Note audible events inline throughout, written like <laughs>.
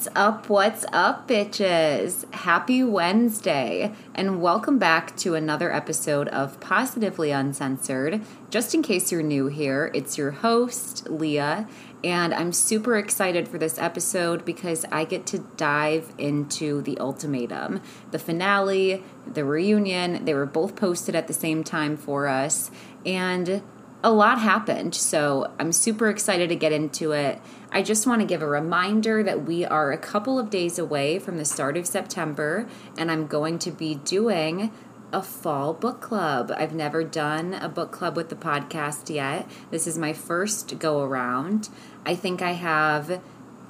What's up? What's up, bitches? Happy Wednesday, and welcome back to another episode of Positively Uncensored. Just in case you're new here, it's your host, Leah, and I'm super excited for this episode because I get to dive into the ultimatum, the finale, the reunion. They were both posted at the same time for us, and a lot happened. So I'm super excited to get into it. I just want to give a reminder that we are a couple of days away from the start of September, and I'm going to be doing a fall book club. I've never done a book club with the podcast yet. This is my first go around. I think I have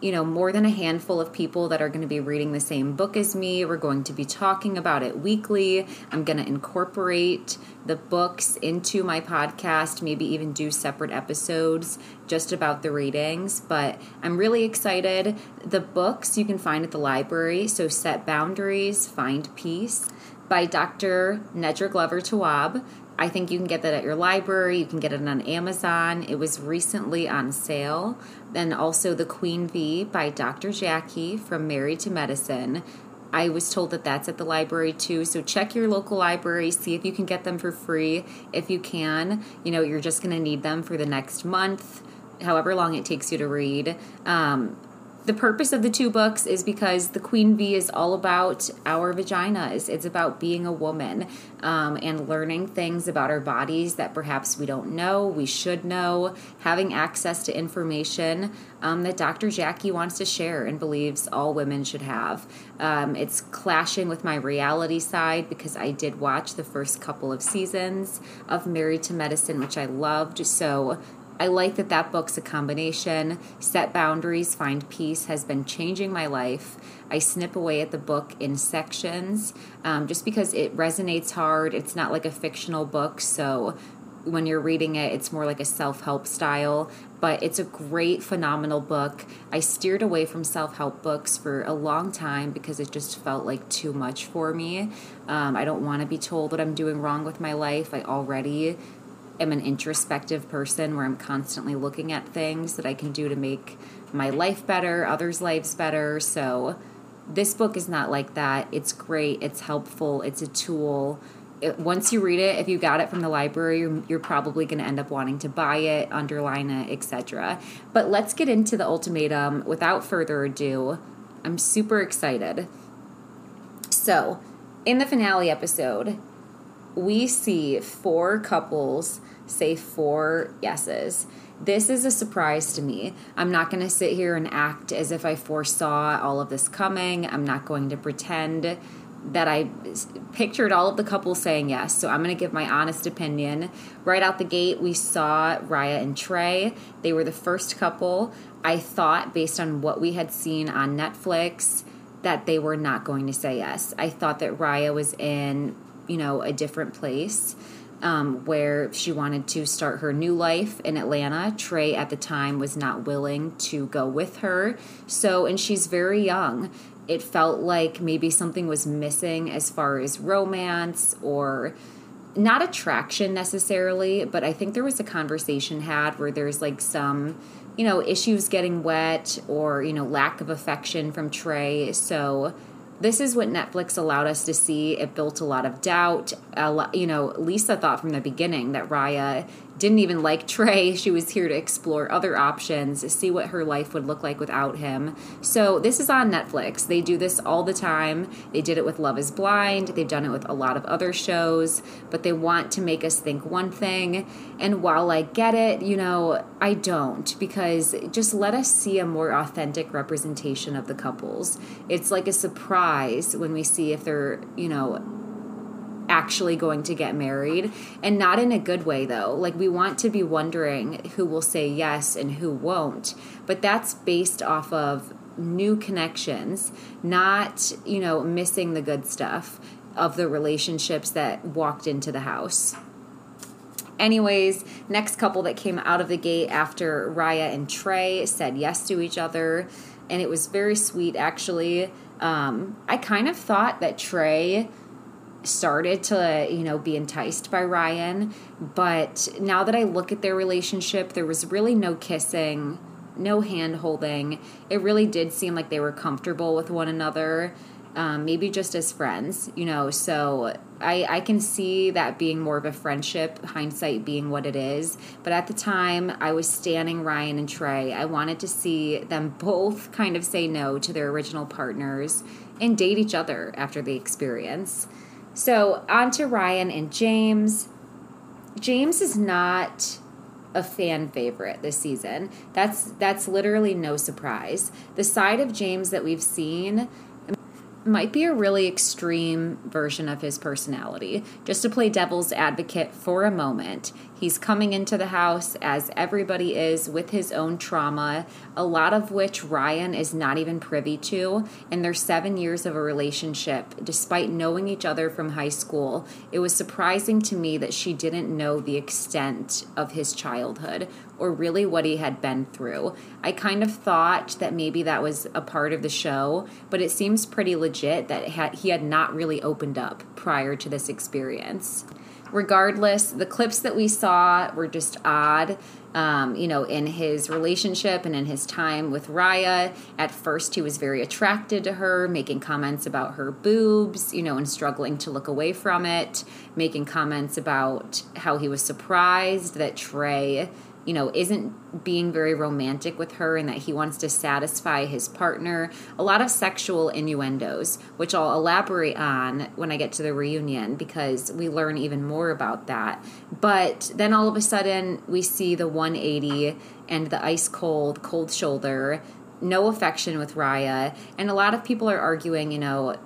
you know, more than a handful of people that are going to be reading the same book as me. We're going to be talking about it weekly. I'm going to incorporate the books into my podcast, maybe even do separate episodes just about the readings. But I'm really excited. The books you can find at the library. So, Set Boundaries, Find Peace by Dr. Nedra Glover Tawwab. I think you can get that at your library. You can get it on Amazon. It was recently on sale. Then also The Queen V by Dr. Jackie from Married to Medicine. I was told that that's at the library too. So check your local library, see if you can get them for free. If you can, you know, you're just going to need them for the next month, however long it takes you to read. Um, the purpose of the two books is because the Queen V is all about our vaginas. It's about being a woman um, and learning things about our bodies that perhaps we don't know, we should know, having access to information um, that Dr. Jackie wants to share and believes all women should have. Um, it's clashing with my reality side because I did watch the first couple of seasons of Married to Medicine, which I loved. So I like that that book's a combination. Set boundaries, find peace has been changing my life. I snip away at the book in sections um, just because it resonates hard. It's not like a fictional book, so when you're reading it, it's more like a self help style. But it's a great, phenomenal book. I steered away from self help books for a long time because it just felt like too much for me. Um, I don't want to be told what I'm doing wrong with my life. I already am an introspective person where I'm constantly looking at things that I can do to make my life better, others' lives better. So this book is not like that. It's great, it's helpful, it's a tool. It, once you read it, if you got it from the library, you're, you're probably going to end up wanting to buy it, underline it, etc. But let's get into the ultimatum without further ado. I'm super excited. So, in the finale episode, we see four couples say four yeses. This is a surprise to me. I'm not going to sit here and act as if I foresaw all of this coming. I'm not going to pretend that I pictured all of the couples saying yes. So I'm going to give my honest opinion. Right out the gate, we saw Riah and Trey. They were the first couple. I thought, based on what we had seen on Netflix, that they were not going to say yes. I thought that Riah was in, you know, a different place um, where she wanted to start her new life in Atlanta. Trey at the time was not willing to go with her. So, and she's very young. It felt like maybe something was missing as far as romance or not attraction necessarily, but I think there was a conversation had where there's like some, you know, issues getting wet or, you know, lack of affection from Trey. So, this is what Netflix allowed us to see. It built a lot of doubt. Lot, you know, Lisa thought from the beginning that Riah didn't even like Trey. <laughs> She was here to explore other options, see what her life would look like without him. So, this is on Netflix. They do this all the time. They did it with Love is Blind, they've done it with a lot of other shows, but they want to make us think one thing. And while I get it, you know, I don't because just let us see a more authentic representation of the couples. It's like a surprise when we see if they're, you know, actually going to get married and not in a good way though like we want to be wondering who will say yes and who won't but that's based off of new connections not you know missing the good stuff of the relationships that walked into the house anyways, next couple that came out of the gate after Riah and Trey said yes to each other, and it was very sweet actually. Um, I kind of thought that Trey started to you know be enticed by Ryann but now that I look at their relationship there was really no kissing no hand holding. It really did seem like they were comfortable with one another um, maybe just as friends, you know. So I, I can see that being more of a friendship, hindsight being what it is. But at the time, I was standing Ryann and Trey. I wanted to see them both kind of say no to their original partners and date each other after the experience. So on to Ryann and James. James is not a fan favorite this season. That's that's literally no surprise. The side of James that we've seen might be a really extreme version of his personality. Just to play devil's advocate for a moment, he's coming into the house as everybody is with his own trauma, a lot of which Ryann is not even privy to. In their seven years of a relationship, despite knowing each other from high school, it was surprising to me that she didn't know the extent of his childhood or really what he had been through. I kind of thought that maybe that was a part of the show, but it seems pretty legit that he had not really opened up prior to this experience. Regardless, the clips that we saw were just odd. Um, you know, in his relationship and in his time with Riah. At first, he was very attracted to her, making comments about her boobs, you know, and struggling to look away from it, making comments about how he was surprised that Trey you know, isn't being very romantic with her and that he wants to satisfy his partner. A lot of sexual innuendos, which I'll elaborate on when I get to the reunion because we learn even more about that. But then all of a sudden, we see the 180 and the ice cold, cold shoulder, no affection with Riah. And a lot of people are arguing, you know,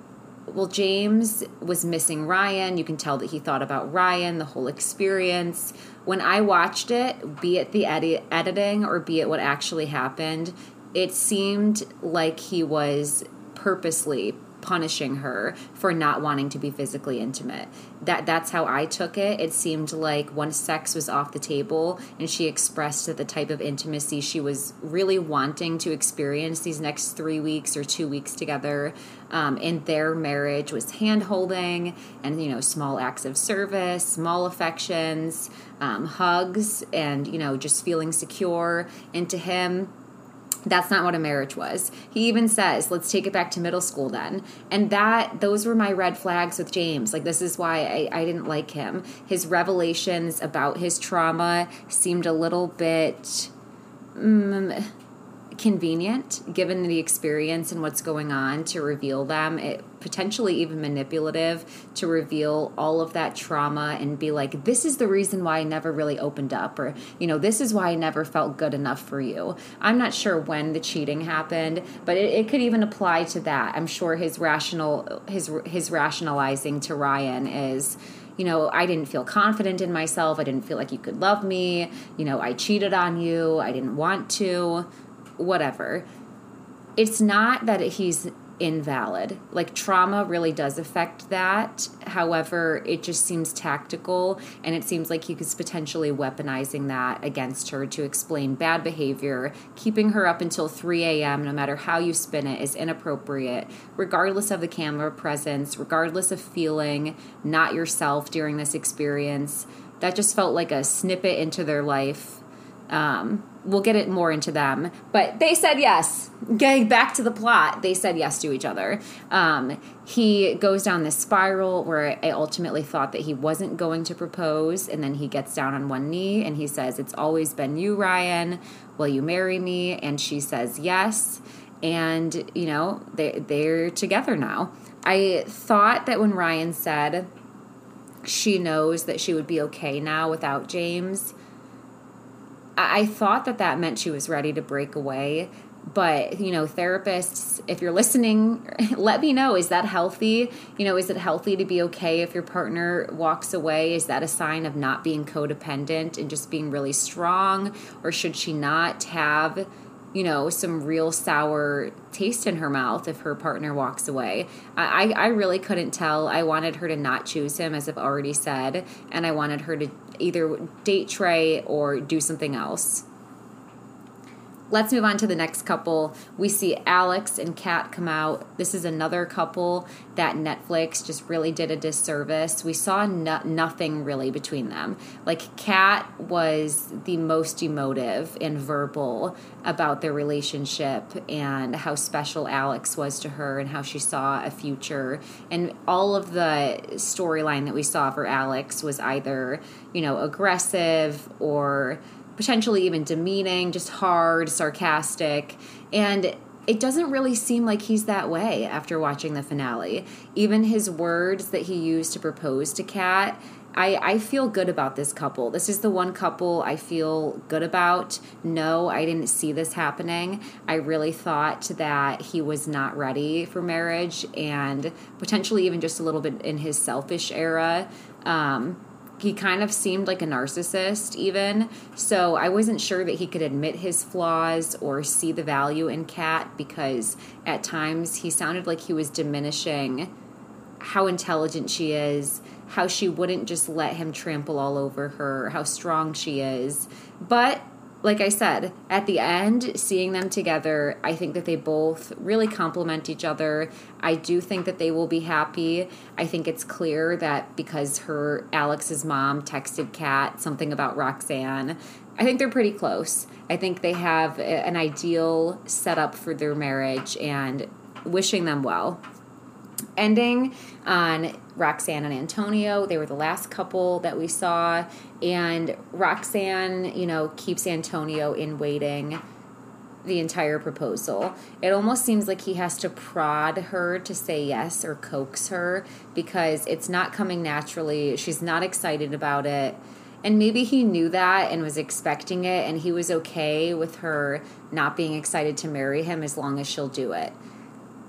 well, James was missing Ryann. You can tell that he thought about Ryann, the whole experience when I watched it, be it the edi- editing or be it what actually happened, it seemed like he was purposely punishing her for not wanting to be physically intimate. That that's how I took it. It seemed like once sex was off the table and she expressed that the type of intimacy she was really wanting to experience these next three weeks or two weeks together um, in their marriage was hand holding and you know small acts of service, small affections, um, hugs, and you know just feeling secure. into him that's not what a marriage was. He even says, let's take it back to middle school then. And that, those were my red flags with James. Like, this is why I, I didn't like him. His revelations about his trauma seemed a little bit. Mm, convenient given the experience and what's going on to reveal them it potentially even manipulative to reveal all of that trauma and be like this is the reason why I never really opened up or you know this is why I never felt good enough for you I'm not sure when the cheating happened but it, it could even apply to that I'm sure his rational his his rationalizing to Ryann is you know, I didn't feel confident in myself. I didn't feel like you could love me. You know, I cheated on you. I didn't want to whatever. It's not that he's invalid. Like trauma really does affect that. However, it just seems tactical and it seems like he was potentially weaponizing that against her to explain bad behavior. Keeping her up until 3 a.m., no matter how you spin it, is inappropriate, regardless of the camera presence, regardless of feeling not yourself during this experience. That just felt like a snippet into their life. Um, we'll get it more into them. But they said yes. Getting back to the plot, they said yes to each other. Um, he goes down this spiral where I ultimately thought that he wasn't going to propose, and then he gets down on one knee and he says, "It's always been you, Ryann. Will you marry me?" And she says yes. And you know they they're together now. I thought that when Ryann said she knows that she would be okay now without James I thought that that meant she was ready to break away. But, you know, therapists, if you're listening, <laughs> let me know. Is that healthy? You know, is it healthy to be okay if your partner walks away? Is that a sign of not being codependent and just being really strong? Or should she not have you know, some real sour taste in her mouth if her partner walks away. I, I really couldn't tell. I wanted her to not choose him, as I've already said, and I wanted her to either date Trey or do something else. Let's move on to the next couple. We see Alex and Kat come out. This is another couple that Netflix just really did a disservice. We saw no- nothing really between them. Like, Kat was the most emotive and verbal about their relationship and how special Alex was to her and how she saw a future. And all of the storyline that we saw for Alex was either, you know, aggressive or potentially even demeaning, just hard, sarcastic. And it doesn't really seem like he's that way after watching the finale. Even his words that he used to propose to Kat, I, I feel good about this couple. This is the one couple I feel good about. No, I didn't see this happening. I really thought that he was not ready for marriage and potentially even just a little bit in his selfish era. Um, he kind of seemed like a narcissist even. So i wasn't sure that he could admit his flaws or see the value in kat because at times he sounded like he was diminishing how intelligent she is how she wouldn't just let him trample all over her how strong she is. But like I said, at the end, seeing them together, I think that they both really complement each other. I do think that they will be happy. I think it's clear that because her Alex's mom texted Kat something about Roxanne, I think they're pretty close. I think they have an ideal setup for their marriage and wishing them well ending on Roxanne and Antonio. They were the last couple that we saw. And Roxanne, you know, keeps Antonio in waiting the entire proposal. It almost seems like he has to prod her to say yes or coax her because it's not coming naturally. She's not excited about it. And maybe he knew that and was expecting it, and he was okay with her not being excited to marry him as long as she'll do it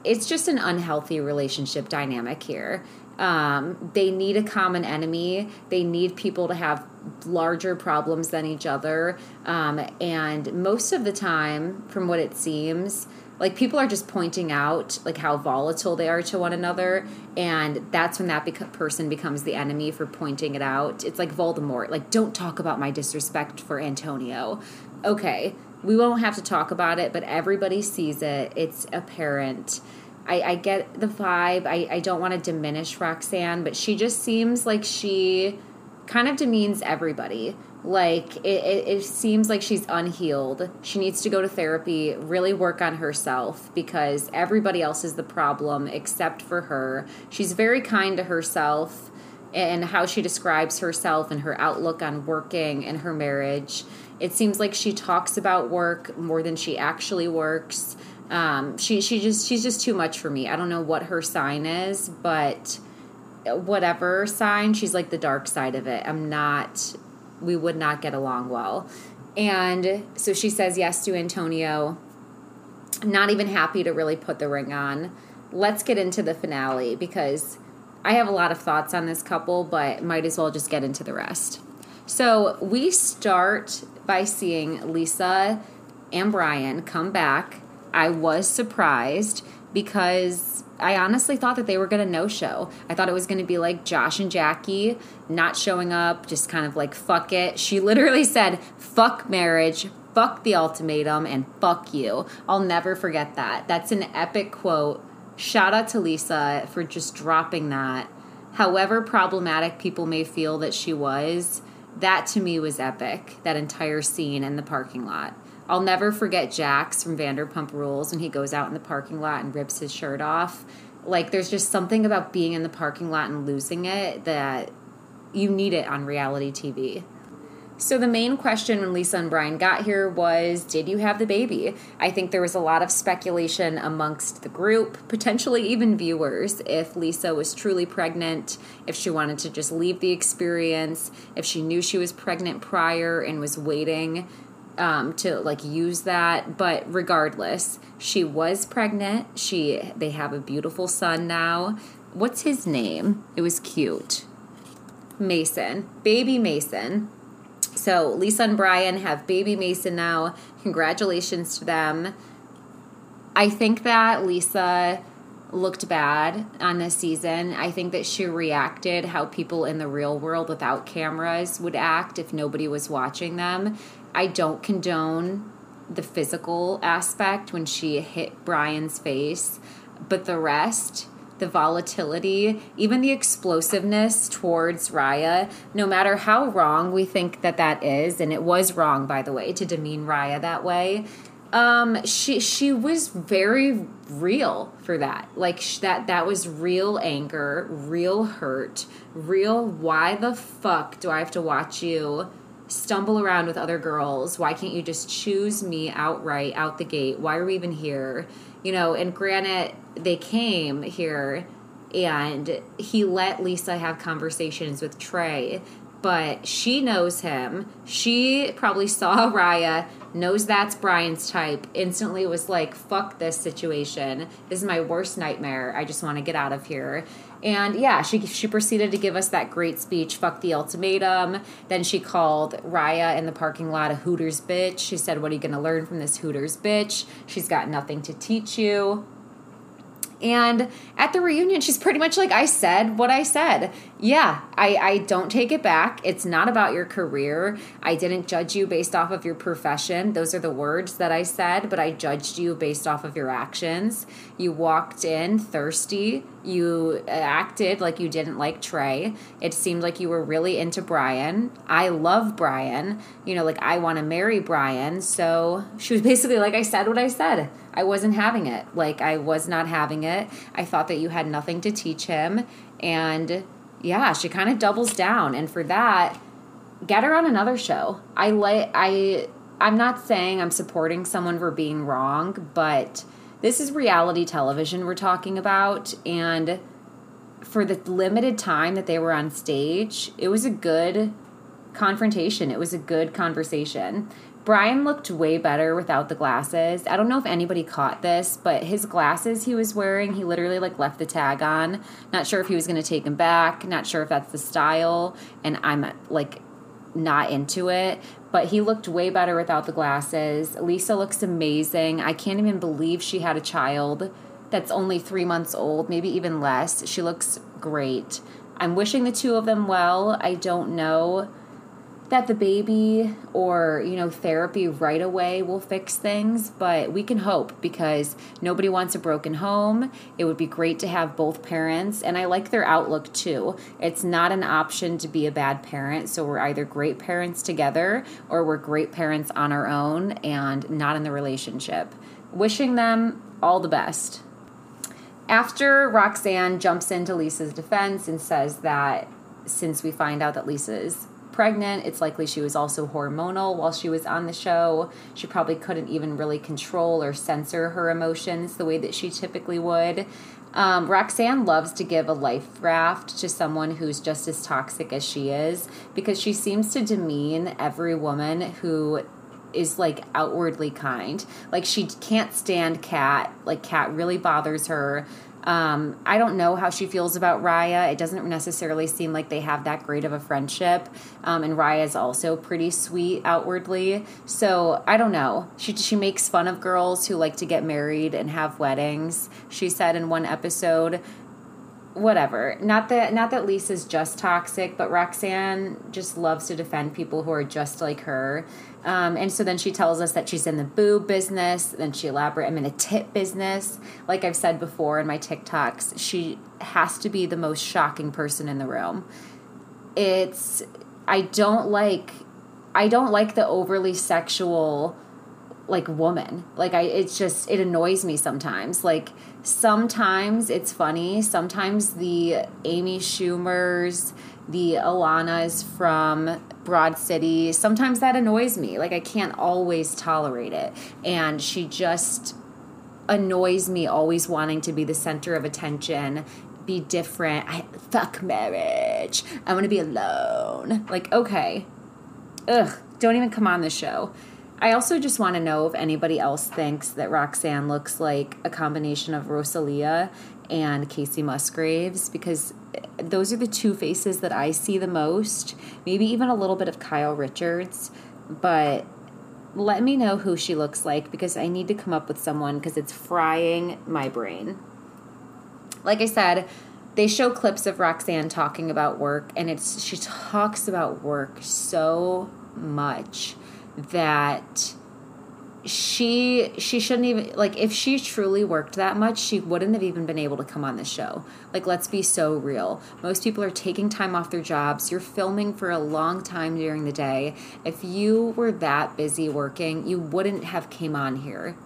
it's just an unhealthy relationship dynamic here. Um, they need a common enemy. They need people to have larger problems than each other. Um, and most of the time, from what it seems, like people are just pointing out like how volatile they are to one another and that's when that beca- person becomes the enemy for pointing it out it's like voldemort like don't talk about my disrespect for antonio okay we won't have to talk about it, but everybody sees it. It's apparent. I, I get the vibe. I, I don't want to diminish Roxanne, but she just seems like she kind of demeans everybody. Like it, it, it, seems like she's unhealed. She needs to go to therapy, really work on herself because everybody else is the problem except for her. She's very kind to herself and how she describes herself and her outlook on working and her marriage. It seems like she talks about work more than she actually works. Um, she she just she's just too much for me. I don't know what her sign is, but whatever sign, she's like the dark side of it. I'm not. We would not get along well. And so she says yes to Antonio. Not even happy to really put the ring on. Let's get into the finale because I have a lot of thoughts on this couple, but might as well just get into the rest. So we start by seeing Lisa and Brian come back. I was surprised because I honestly thought that they were going to no show. I thought it was going to be like Josh and Jackie not showing up, just kind of like fuck it. She literally said, fuck marriage, fuck the ultimatum, and fuck you. I'll never forget that. That's an epic quote. Shout out to Lisa for just dropping that. However problematic people may feel that she was, that to me was epic, that entire scene in the parking lot. I'll never forget Jax from Vanderpump Rules when he goes out in the parking lot and rips his shirt off. Like, there's just something about being in the parking lot and losing it that you need it on reality TV. So, the main question when Lisa and Brian got here was Did you have the baby? I think there was a lot of speculation amongst the group, potentially even viewers, if Lisa was truly pregnant, if she wanted to just leave the experience, if she knew she was pregnant prior and was waiting um, to like use that. But regardless, she was pregnant. She they have a beautiful son now. What's his name? It was cute. Mason, baby Mason. So Lisa and Brian have baby Mason now. Congratulations to them. I think that Lisa looked bad on this season. I think that she reacted how people in the real world without cameras would act if nobody was watching them. I don't condone the physical aspect when she hit Brian's face, but the rest, the volatility, even the explosiveness towards Riah, no matter how wrong we think that that is, and it was wrong, by the way, to demean Riah that way. Um, she she was very real for that. Like sh- that that was real anger, real hurt, real. Why the fuck do I have to watch you? stumble around with other girls. Why can't you just choose me outright out the gate? Why are we even here? You know, and granted, they came here and he let Lisa have conversations with Trey, but she knows him. She probably saw <laughs> Riah, knows that's Brian's type, instantly was like, fuck this situation. This is my worst nightmare. I just want to get out of here. And yeah, she she proceeded to give us that great speech, fuck the ultimatum. Then she called Riah in the parking lot a Hooters bitch. She said, What are you gonna learn from this Hooters bitch? She's got nothing to teach you. And at the reunion, she's pretty much like, I said what I said. Yeah, I, I don't take it back. It's not about your career. I didn't judge you based off of your profession. Those are the words that I said, but I judged you based off of your actions. You walked in thirsty. You acted like you didn't like Trey. It seemed like you were really into Brian. I love Brian. You know, like I want to marry Brian. So she was basically like, I said what I said. I wasn't having it. Like, I was not having it. I thought that you had nothing to teach him. And yeah, she kind of doubles down. And for that, get her on another show. I like, I, I'm not saying I'm supporting someone for being wrong, but this is reality television we're talking about. And for the limited time that they were on stage, it was a good confrontation. It was a good conversation. Brian looked way better without the glasses. I don't know if anybody caught this, but his glasses he was wearing, he literally like left the tag on. Not sure if he was going to take them back, not sure if that's the style, and I'm like not into it, but he looked way better without the glasses. Lisa looks amazing. I can't even believe she had a child that's only 3 months old, maybe even less. She looks great. I'm wishing the two of them well. I don't know that the baby or you know therapy right away will fix things but we can hope because nobody wants a broken home. It would be great to have both parents and i like their outlook too. It's not an option to be a bad parent so we're either great parents together or we're great parents on our own and not in the relationship. Wishing them all the best. After roxanne jumps into lisa's defense and says that since we find out that lisa is pregnant. It's likely she was also hormonal while she was on the show. She probably couldn't even really control or censor her emotions the way that she typically would. Um, Roxanne loves to give a life raft to someone who's just as toxic as she is because she seems to demean every woman who is like outwardly kind. Like she can't stand Kat. Like Kat really bothers her. Um, I don't know how she feels about Riah. It doesn't necessarily seem like they have that great of a friendship. Um, and Riah is also pretty sweet outwardly. So I don't know. She, she makes fun of girls who like to get married and have weddings. She said in one episode, whatever. Not that not that Lisa's just toxic, but Roxanne just loves to defend people who are just like her. Um, and so then she tells us that she's in the boo business. Then she elaborate, I'm in a tit business. Like I've said before in my TikToks, she has to be the most shocking person in the room. It's I don't like I don't like the overly sexual like woman. Like I it's just it annoys me sometimes. Like sometimes it's funny, sometimes the Amy Schumers, the Ilanas from Broad City, sometimes that annoys me. Like I can't always tolerate it. And she just annoys me always wanting to be the center of attention be different. I fuck marriage. I want to be alone. Like, okay. Ugh, don't even come on the show. I also just want to know if anybody else thinks that Roxanne looks like a combination of Rosalia and Kacey Musgraves because eh, those are the two faces that I see the most. Maybe even a little bit of Kyle Richards, but let me know who she looks like because I need to come up with someone because it's frying my brain. Like I said, they show clips of Roxanne talking about work and it's she talks about work so much that she she shouldn't even like if she truly worked that much she wouldn't have even been able to come on the show. Like let's be so real. Most people are taking time off their jobs. You're filming for a long time during the day. If you were that busy working you wouldn't have came on here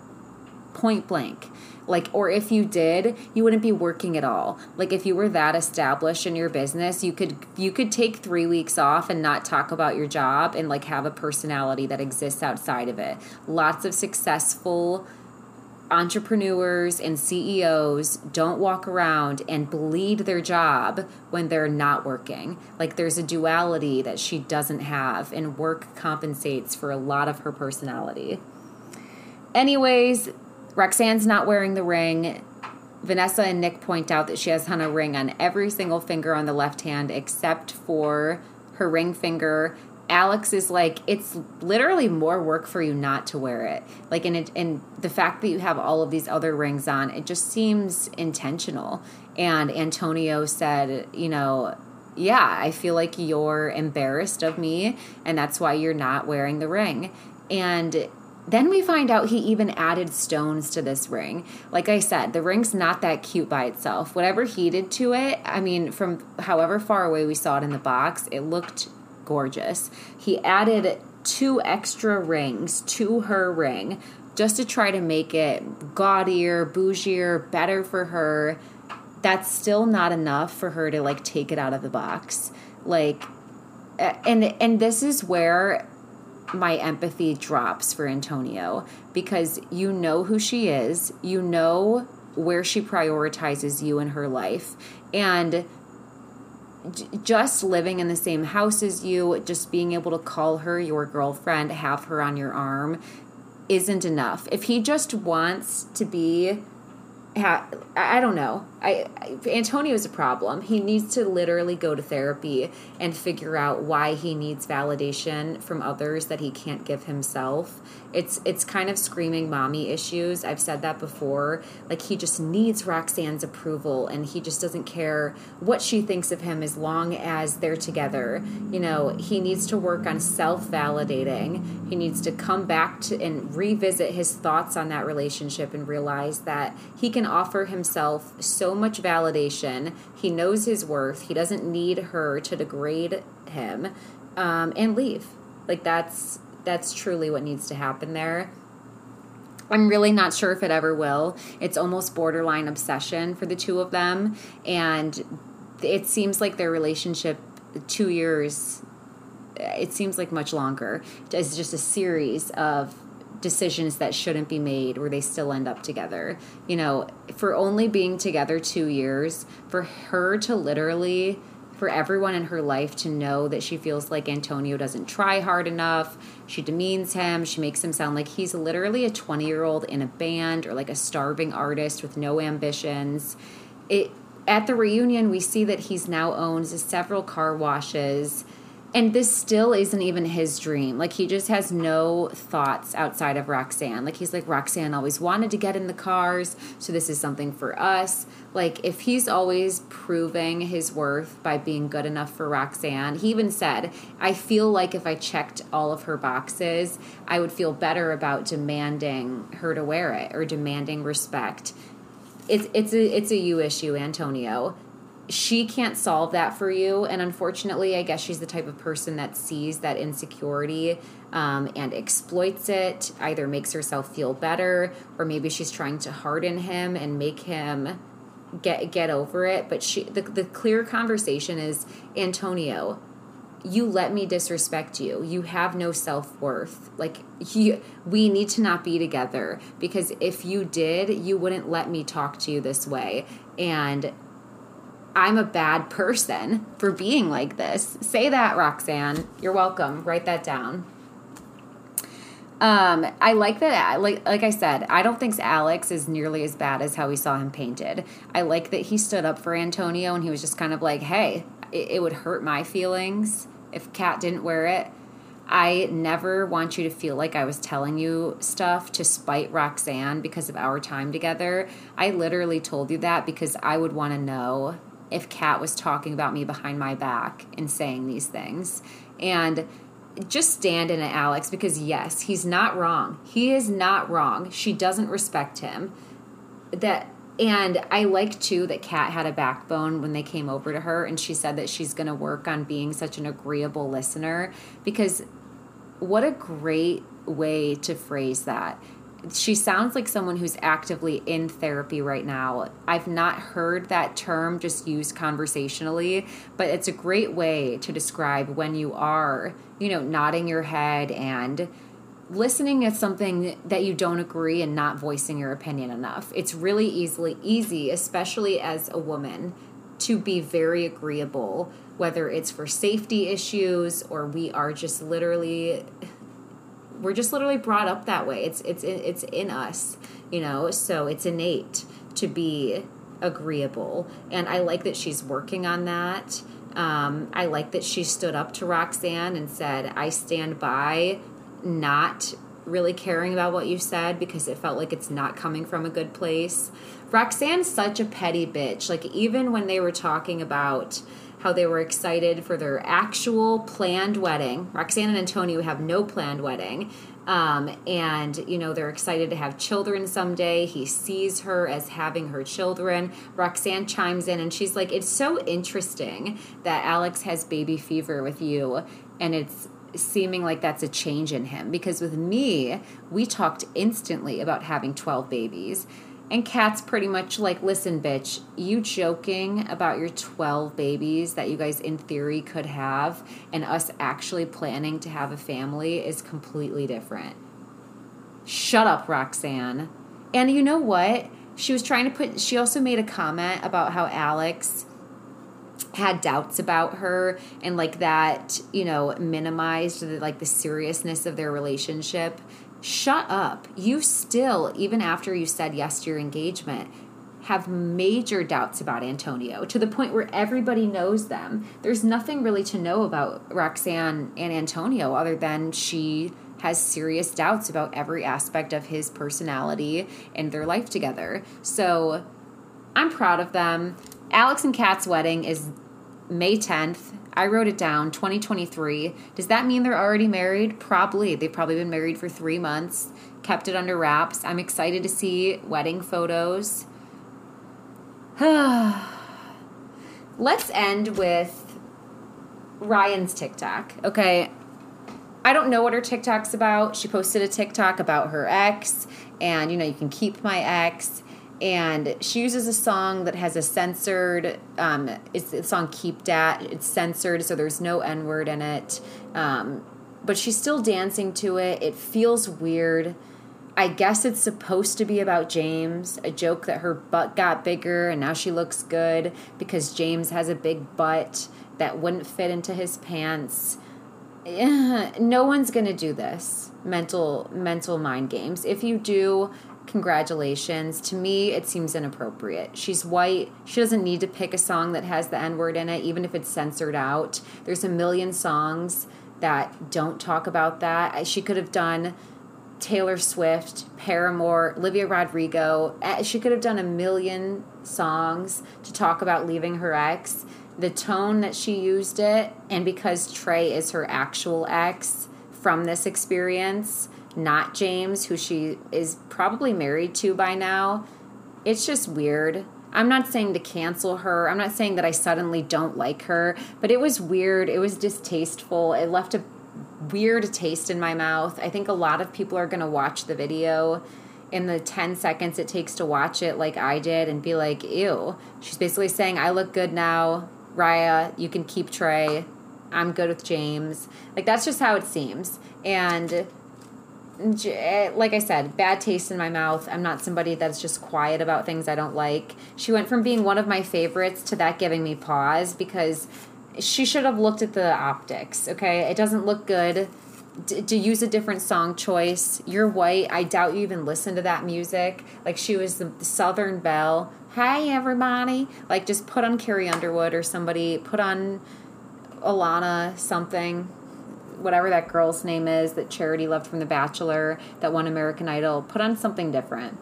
point blank like or if you did you wouldn't be working at all like if you were that established in your business you could you could take 3 weeks off and not talk about your job and like have a personality that exists outside of it lots of successful entrepreneurs and CEOs don't walk around and bleed their job when they're not working. Like there's a duality that she doesn't have, and work compensates for a lot of her personality. Anyways, Roxanne's not wearing the ring. Vanessa and Nick point out that she has on a ring on every single finger on the left hand except for her ring finger. Alex is like, it's literally more work for you not to wear it. Like, it, and the fact that you have all of these other rings on, it just seems intentional. And Antonio said, you know, yeah, I feel like you're embarrassed of me, and that's why you're not wearing the ring. And then we find out he even added stones to this ring. Like I said, the ring's not that cute by itself. Whatever he did to it, I mean, from however far away we saw it in the box, it looked gorgeous. He added two extra rings to her ring just to try to make it gaudier, bougier, better for her. That's still not enough for her to like take it out of the box. Like and and this is where my empathy drops for Antonio because you know who she is, you know where she prioritizes you in her life, and just living in the same house as you, just being able to call her your girlfriend, have her on your arm, isn't enough. If he just wants to be I don't know. I, I Antonio is a problem. He needs to literally go to therapy and figure out why he needs validation from others that he can't give himself. It's it's kind of screaming mommy issues. I've said that before. Like he just needs Roxanne's approval and he just doesn't care what she thinks of him as long as they're together. You know, he needs to work on self-validating. He needs to come back to and revisit his thoughts on that relationship and realize that he can offer himself so much validation. He knows his worth. He doesn't need her to degrade him um, and leave. Like that's that's truly what needs to happen there. I'm really not sure if it ever will. It's almost borderline obsession for the two of them. And it seems like their relationship, two years, it seems like much longer. It's just a series of decisions that shouldn't be made where they still end up together. You know, for only being together two years, for her to literally for everyone in her life to know that she feels like Antonio doesn't try hard enough. She demeans him. She makes him sound like he's literally a 20 year old in a band or like a starving artist with no ambitions. It at the reunion we see that he's now owns several car washes and this still isn't even his dream. Like he just has no thoughts outside of Roxanne. Like he's like Roxanne always wanted to get in the cars, so this is something for us. Like if he's always proving his worth by being good enough for Roxanne, he even said, "I feel like if I checked all of her boxes, I would feel better about demanding her to wear it or demanding respect." It's it's a it's a you issue, Antonio she can't solve that for you. And unfortunately, I guess she's the type of person that sees that insecurity um, and exploits it, either makes herself feel better, or maybe she's trying to harden him and make him get get over it. But she the, the clear conversation is Antonio, you let me disrespect you. You have no self worth. Like you, we need to not be together because if you did, you wouldn't let me talk to you this way. And I'm a bad person for being like this. Say that, Roxanne. You're welcome. Write that down. Um, I like that. Like, like I said, I don't think Alex is nearly as bad as how we saw him painted. I like that he stood up for Antonio and he was just kind of like, "Hey, it, it would hurt my feelings if Kat didn't wear it." I never want you to feel like I was telling you stuff to spite Roxanne because of our time together. I literally told you that because I would want to know if Kat was talking about me behind my back and saying these things. And just stand in it, Alex, because yes, he's not wrong. He is not wrong. She doesn't respect him. That and I like too that Kat had a backbone when they came over to her and she said that she's to work on being such an agreeable listener because what a great way to phrase that she sounds like someone who's actively in therapy right now. I've not heard that term just used conversationally, but it's a great way to describe when you are, you know, nodding your head and listening at something that you don't agree and not voicing your opinion enough. It's really easily easy, especially as a woman, to be very agreeable, whether it's for safety issues or we are just literally we're just literally brought up that way. It's it's it's in us, you know. So it's innate to be agreeable, and I like that she's working on that. Um, I like that she stood up to Roxanne and said, "I stand by not really caring about what you said because it felt like it's not coming from a good place." Roxanne's such a petty bitch. Like even when they were talking about how they were excited for their actual planned wedding. Roxanne and Antonio have no planned wedding. Um, and, you know, they're excited to have children someday. He sees her as having her children. Roxanne chimes in and she's like, It's so interesting that Alex has baby fever with you. And it's seeming like that's a change in him because with me, we talked instantly about having 12 babies. And Kat's pretty much like, listen, bitch, you joking about your 12 babies that you guys in theory could have, and us actually planning to have a family is completely different. Shut up, Roxanne. And you know what? She was trying to put, she also made a comment about how Alex had doubts about her and like that you know minimized the, like the seriousness of their relationship shut up. You still, even after you said yes to your engagement, have major doubts about Antonio to the point where everybody knows them. There's nothing really to know about Roxanne and Antonio other than she has serious doubts about every aspect of his personality and their life together. So I'm proud of them. Alex and Kat's wedding is May 10th. I wrote it down 2023. Does that mean they're already married? Probably. They've probably been married for three months, kept it under wraps. I'm excited to see wedding photos. <sighs> Let's end with Ryann's TikTok. Okay. I don't know what her TikTok's about. She posted a TikTok about her ex, and you know, you can keep my ex and she uses a song that has a censored um, it's the song keep dat. It's censored so there's no n-word in it. Um, but she's still dancing to it. It feels weird. I guess it's supposed to be about james a joke that her butt got bigger and now she looks good because james has a big butt that wouldn't fit into his pants <laughs> no one's gonna do this mental mental mind games if you do congratulations. To me, it seems inappropriate. She's white. She doesn't need to pick a song that has the N word in it, even if it's censored out. There's a million songs that don't talk about that. She could have done Taylor Swift, Paramore, Olivia Rodrigo. Eh, she could have done a million songs to talk about leaving her ex. The tone that she used it, and because Trey is her actual ex from this experience, not James, who she is probably married to by now. It's just weird. I'm not saying to cancel her. I'm not saying that I suddenly don't like her, but it was weird. It was distasteful. It left a weird taste in my mouth. I think a lot of people are going to watch the video in the 10 seconds it takes to watch it, like I did, and be like, ew. She's basically saying, I look good now. Riah, you can keep Trey. I'm good with James. Like, that's just how it seems. And Eh, like I said, bad taste in my mouth. I'm not somebody that's just quiet about things I don't like. She went from being one of my favorites to that giving me pause because she should have looked at the optics, okay? It doesn't look good. To use a different song choice. You're white. I doubt you even listen to that music. Like she was the Southern Belle. Hey everybody. Like just put on Carrie Underwood or somebody. Put on Alana something whatever that girl's name is that Charity loved from The Bachelor, that won American Idol, put on something different.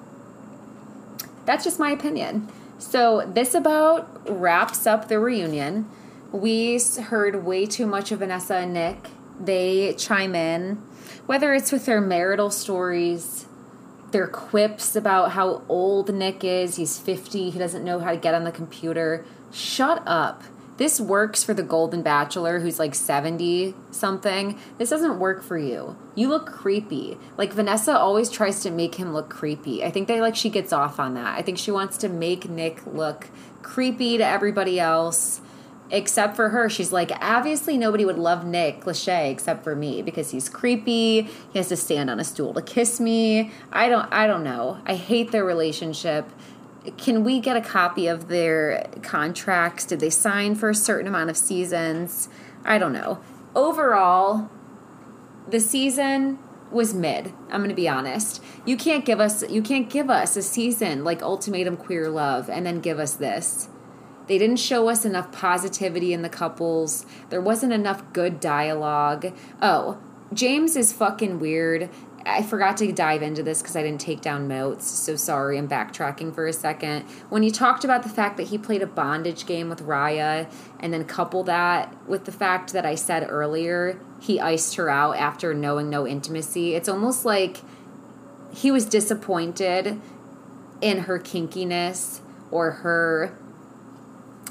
That's just my opinion. So, this about wraps up the reunion. We heard way too much of Vanessa and Nick they chime in, whether it's with their marital stories, their quips about how old Nick is. He's 50, he doesn't know how to get on the computer. Shut up. This works for the Golden Bachelor who's like 70 something. This doesn't work for you. You look creepy. Like Vanessa always tries to make him look creepy. I think they like she gets off on that. I think she wants to make Nick look creepy to everybody else except for her. She's like, obviously nobody would love Nick Lachey except for me because he's creepy. He has to stand on a stool to kiss me. I don't I don't know. I hate their relationship can we get a copy of their contracts? Did they sign for a certain amount of seasons? I don't know. Overall, the season was mid. I'm going to be honest. You can't give us you can't give us a season like Ultimatum Queer Love and then give us this. They didn't show us enough positivity in the couples. There wasn't enough good dialogue. Oh, James is fucking weird. I forgot to dive into this because I didn't take down notes. So sorry, I'm backtracking for a second. When you talked about the fact that he played a bondage game with Riah, and then couple that with the fact that I said earlier he iced her out after knowing no intimacy, it's almost like he was disappointed in her kinkiness or her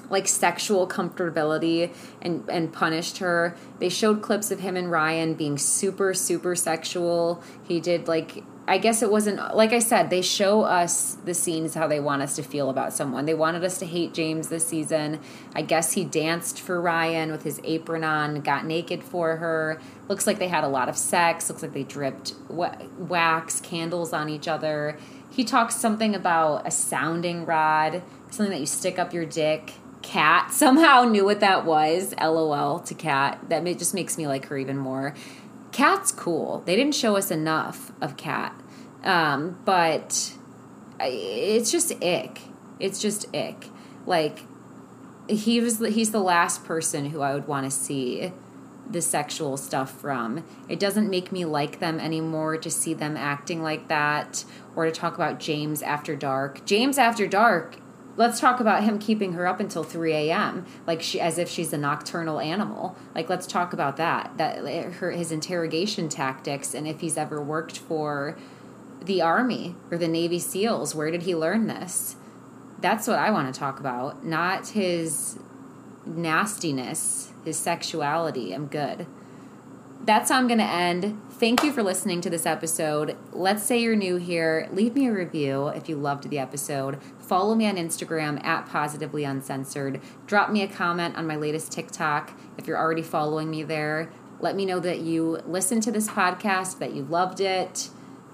like sexual comfortability and and punished her. They showed clips of him and Ryann being super super sexual. He did like I guess it wasn't like I said, they show us the scenes how they want us to feel about someone. They wanted us to hate James this season. I guess he danced for Ryann with his apron on, got naked for her. Looks like they had a lot of sex. Looks like they dripped wax, candles on each other. He talks something about a sounding rod, something that you stick up your dick Kat <laughs> somehow knew what that was. LOL to Cat. That just makes me like her even more. Cat's cool. They didn't show us enough of Cat, um, but it's just ick. It's just ick. Like he was. He's the last person who I would want to see the sexual stuff from. It doesn't make me like them anymore to see them acting like that or to talk about James after dark. James after dark let's talk about him keeping her up until 3 a.m like she as if she's a nocturnal animal. Like let's talk about that that eh, her his interrogation tactics and if he's ever worked for the army or the navy seals where did he learn this? That's what i want to talk about not his nastiness his sexuality i'm good that's how i'm going to end Thank you for listening to this episode. Let's say you're new here. Leave me a review if you loved the episode. Follow me on Instagram at Positively Uncensored. Drop me a comment on my latest TikTok if you're already following me there. Let me know that you listened to this podcast, that you loved it.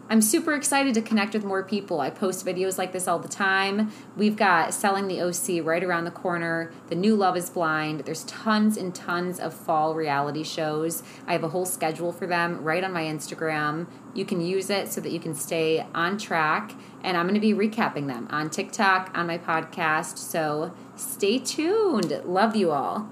I'm super excited to connect with more people. I post videos like this all the time. We've got Selling the OC right around the corner. The new Love is Blind. There's tons and tons of fall reality shows. I have a whole schedule for them right on my Instagram. You can use it so that you can stay on track. And I'm going to be recapping them on TikTok, on my podcast. So stay tuned. Love you all.